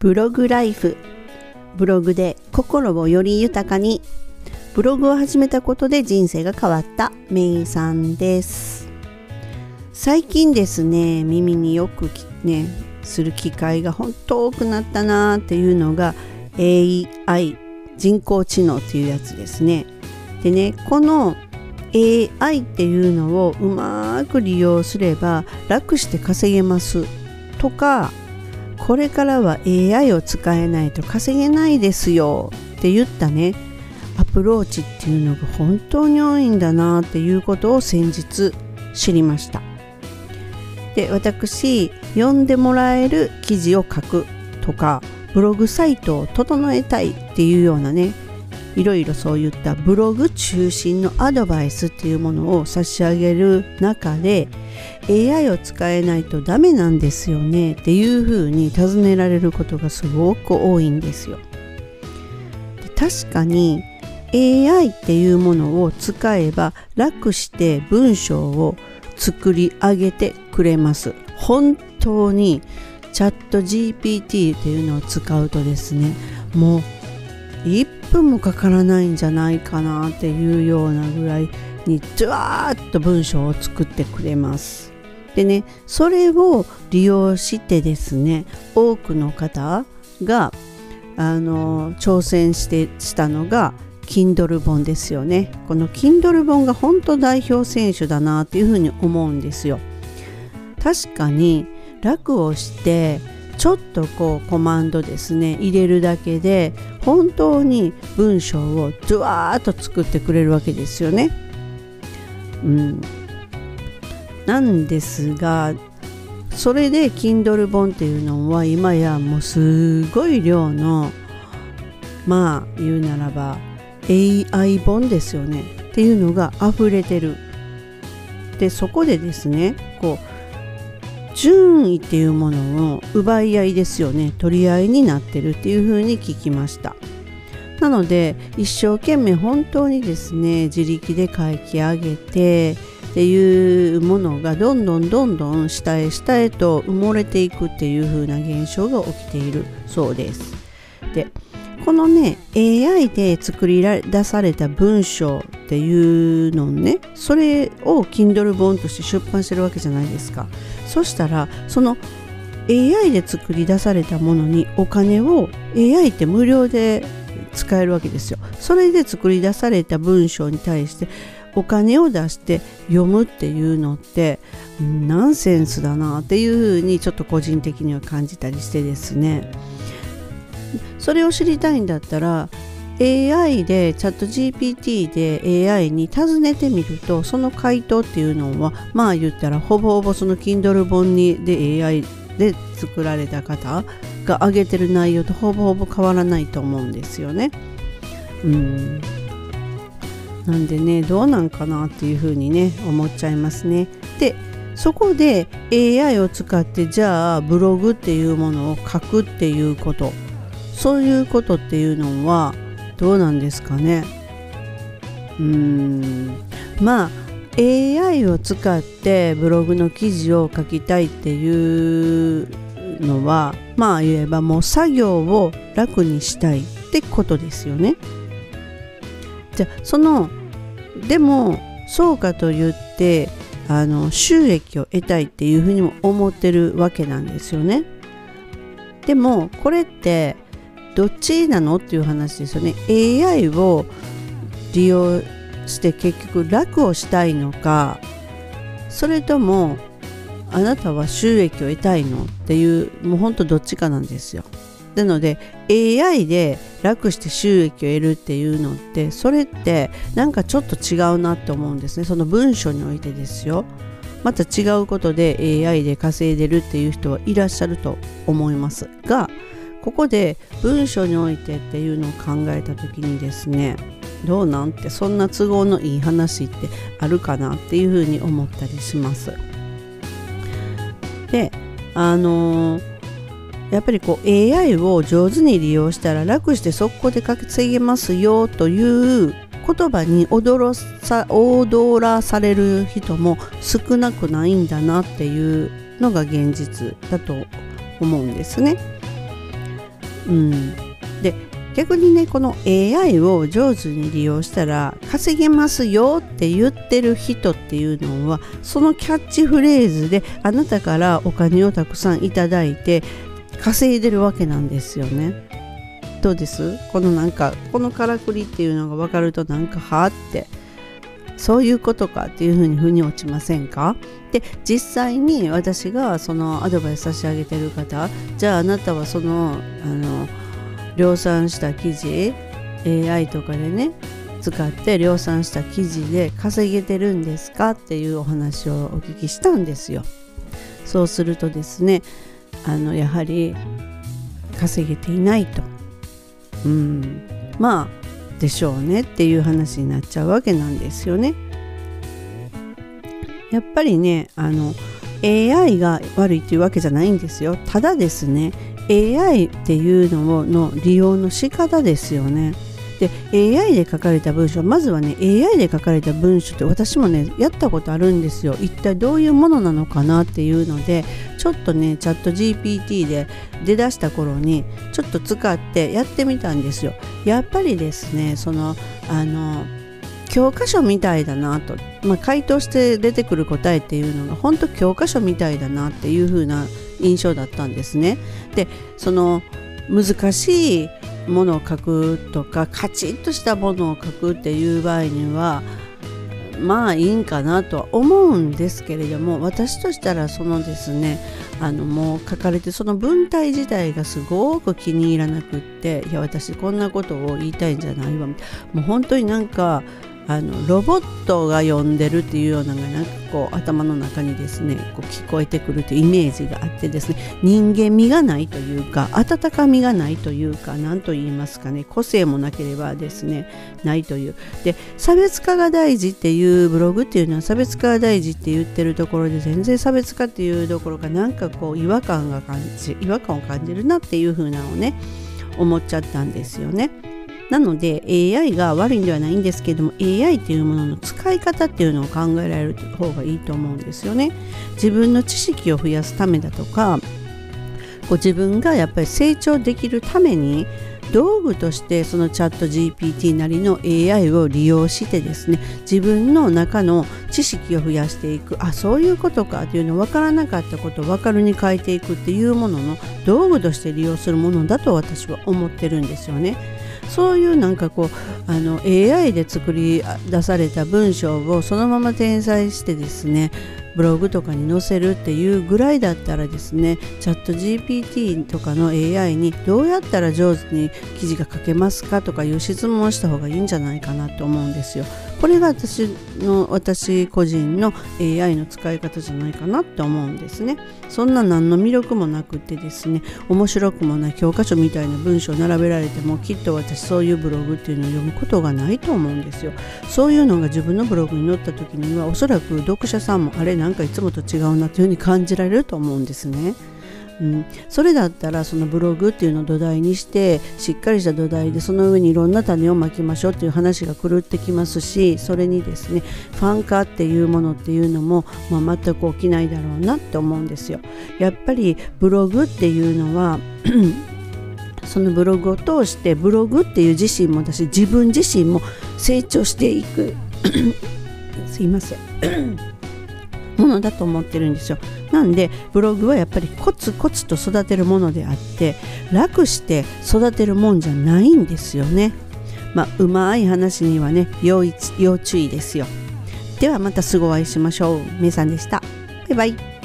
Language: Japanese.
ブログライフ。ブログで心をより豊かに。ブログを始めたことで人生が変わった。メイさんです。最近ですね耳によくねする機会が本当多くなったなっていうのが AI 人工知能っていうやつですね。でねこの AI っていうのをうまく利用すれば楽して稼げますとかこれからは AI を使えないと稼げないですよ。って言ったね。アプローチっていうのが本当に多いんだなっていうことを先日知りました。で私読んでもらえる記事を書くとかブログサイトを整えたいっていうようなねいろいろそういったブログ中心のアドバイスっていうものを差し上げる中で AI を使えないとダメなんですよねっていうふうに尋ねられることがすごく多いんですよ。確かに AI っていうものを使えば楽して文章を作り上げてくれます。本当にチャット GPT っていうのを使うとですねもう分もかからないんじゃないかなっていうようなぐらいにドワーッと文章を作ってくれます。でねそれを利用してですね多くの方があの挑戦してしたのが Kindle 本ですよねこの Kindle 本が本当代表選手だなっていうふうに思うんですよ確かに楽をしてちょっとこうコマンドですね入れるだけで本当に文章をドワーッと作ってくれるわけですよね。うん、なんですがそれで Kindle 本っていうのは今やもうすごい量のまあ言うならば AI 本ですよねっていうのが溢れてる。でそこでですねこう順位っていうものを奪い合いですよね。取り合いになってるっていうふうに聞きました。なので一生懸命本当にですね自力で書き上げてっていうものがどんどんどんどん下へ下へと埋もれていくっていう風な現象が起きているそうです。でこのね AI で作り出された文章っていうのねそれを Kindle 本として出版してるわけじゃないですか。そしたらその AI で作り出されたものにお金を AI って無料で使えるわけですよ。それで作り出された文章に対してお金を出して読むっていうのってナンセンスだなっていうふうにちょっと個人的には感じたりしてですね。それを知りたいんだったら AI でチャット GPT で AI に尋ねてみるとその回答っていうのはまあ言ったらほぼほぼその Kindle 本にで AI で作られた方が上げてる内容とほぼほぼ変わらないと思うんですよね。うんなんでねどうなんかなっていうふうにね思っちゃいますね。でそこで AI を使ってじゃあブログっていうものを書くっていうことそういうことっていうのはどうなんですかねうーんまあ AI を使ってブログの記事を書きたいっていうのはまあ言えばもう作業を楽にしたいってことですよね。じゃそのでもそうかと言ってあの収益を得たいっていうふうにも思ってるわけなんですよね。でもこれってどっちなのっていう話ですよね。AI を利用して結局楽をしたいのかそれともあなたは収益を得たいのっていうもうほんとどっちかなんですよ。なので AI で楽して収益を得るっていうのってそれってなんかちょっと違うなって思うんですね。その文章においてですよ。また違うことで AI で稼いでるっていう人はいらっしゃると思いますがここで文章においてっていうのを考えた時にですねどうなんてそんな都合のいい話ってあるかなっていうふうに思ったりします。であのー、やっぱりこう AI を上手に利用したら楽して速攻で稼げますよという言葉に踊さ踊らされる人も少なくないんだなっていうのが現実だと思うんですね。うん、で逆にねこの AI を上手に利用したら稼げますよって言ってる人っていうのはそのキャッチフレーズであなたからお金をたくさんいただいて稼いでるわけなんですよね。どうです？このなんかこのからくりっていうのが分かるとなんかはあってそういうことかっていうふうに腑に落ちませんか？で実際に私がそのアドバイス差し上げてる方じゃああなたはそのあの量産した記事 AI とかでね使って量産した記事で稼げてるんですか？っていうお話をお聞きしたんですよ。そうするとですねあのやはり稼げていないと。うん。まあでしょうねっていう話になっちゃうわけなんですよね。やっぱりねあの AI が悪いというわけじゃないんですよ。ただですね AI っていうのの利用の仕方ですよね。で AI で書かれた文章まずはね AI で書かれた文章って私もねやったことあるんですよ。一体どういうものなのかなっていうのでちょっとねチャット GPT で出だした頃にちょっと使ってやってみたんですよ。やっぱりですねそのあの教科書みたいだなと、まあ、回答して出てくる答えっていうのが本当教科書みたいだなっていう風な印象だったんですね。でその難しいものを書くとかカチッとしたものを書くっていう場合にはまあいいんかなとは思うんですけれども私としたらそのですねあのもう書かれてその文体自体がすごく気に入らなくっていや私こんなことを言いたいんじゃないわもう本当になんかあのロボットが呼んでるっていうようなのがなんかこう頭の中にですねこう聞こえてくるというイメージがあってですね人間味がないというか温かみがないというか何と言いますかね個性もなければですねないというで差別化が大事っていうブログっていうのは差別化が大事って言ってるところで全然差別化っていうところがなんかこう違和感が感じ違和感を感じるなっていう風なのをね思っちゃったんですよね。なので AI が悪いんではないんですけれども AI っていうものの使い方っていうのを考えられる方がいいと思うんですよね。自分の知識を増やすためだとかこう自分がやっぱり成長できるために道具としてそのチャット GPT なりの AI を利用してですね自分の中の知識を増やしていくあそういうことかっていうの分からなかったことを分かるに変えていくっていうものの道具として利用するものだと私は思ってるんですよね。そういうなんかこうあの AI で作り出された文章をそのまま転載してですねブログとかに載せるっていうぐらいだったらですねチャット GPT とかの AI にどうやったら上手に記事が書けますかとかいう質問をした方がいいんじゃないかなと思うんですよ。これが私の私個人の AI の使い方じゃないかなって思うんですね。そんな何の魅力もなくてですね面白くもない教科書みたいな文章を並べられてもきっと私そういうブログっていうのを読むことがないと思うんですよ。そういうのが自分のブログに載った時にはおそらく読者さんもあれなんかいつもと違うなというふうに感じられると思うんですね。うん、それだったらそのブログっていうのを土台にしてしっかりした土台でその上にいろんな種をまきましょうっていう話が狂ってきますしそれにですねファン化っていうものっていうのも、まあ、全く起きないだろうなって思うんですよ。やっぱりブログっていうのは そのブログを通してブログっていう自身も私自分自身も成長していく。すいません ものだと思ってるんですよ。なんでブログはやっぱりコツコツと育てるものであって楽して育てるもんじゃないんですよね。まあうまい話にはね要要注意ですよ。ではまたすぐお会いしましょう。めいさんでした。バイバイ。